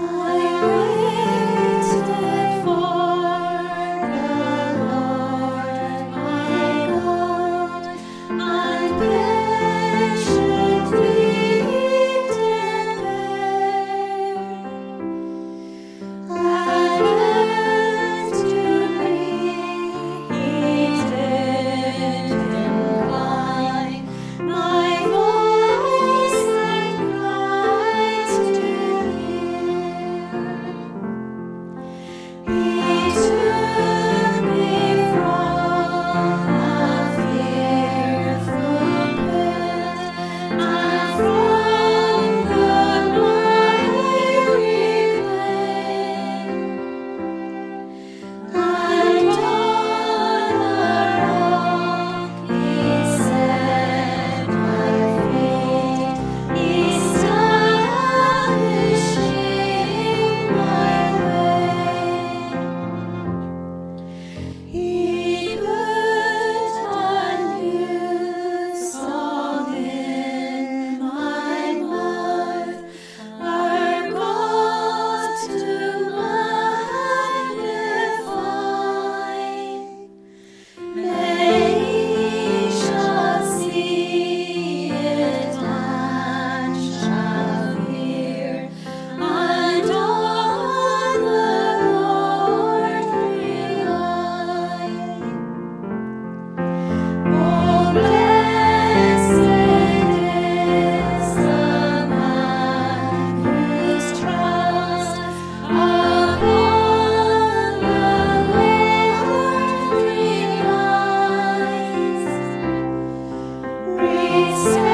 Love. Christ.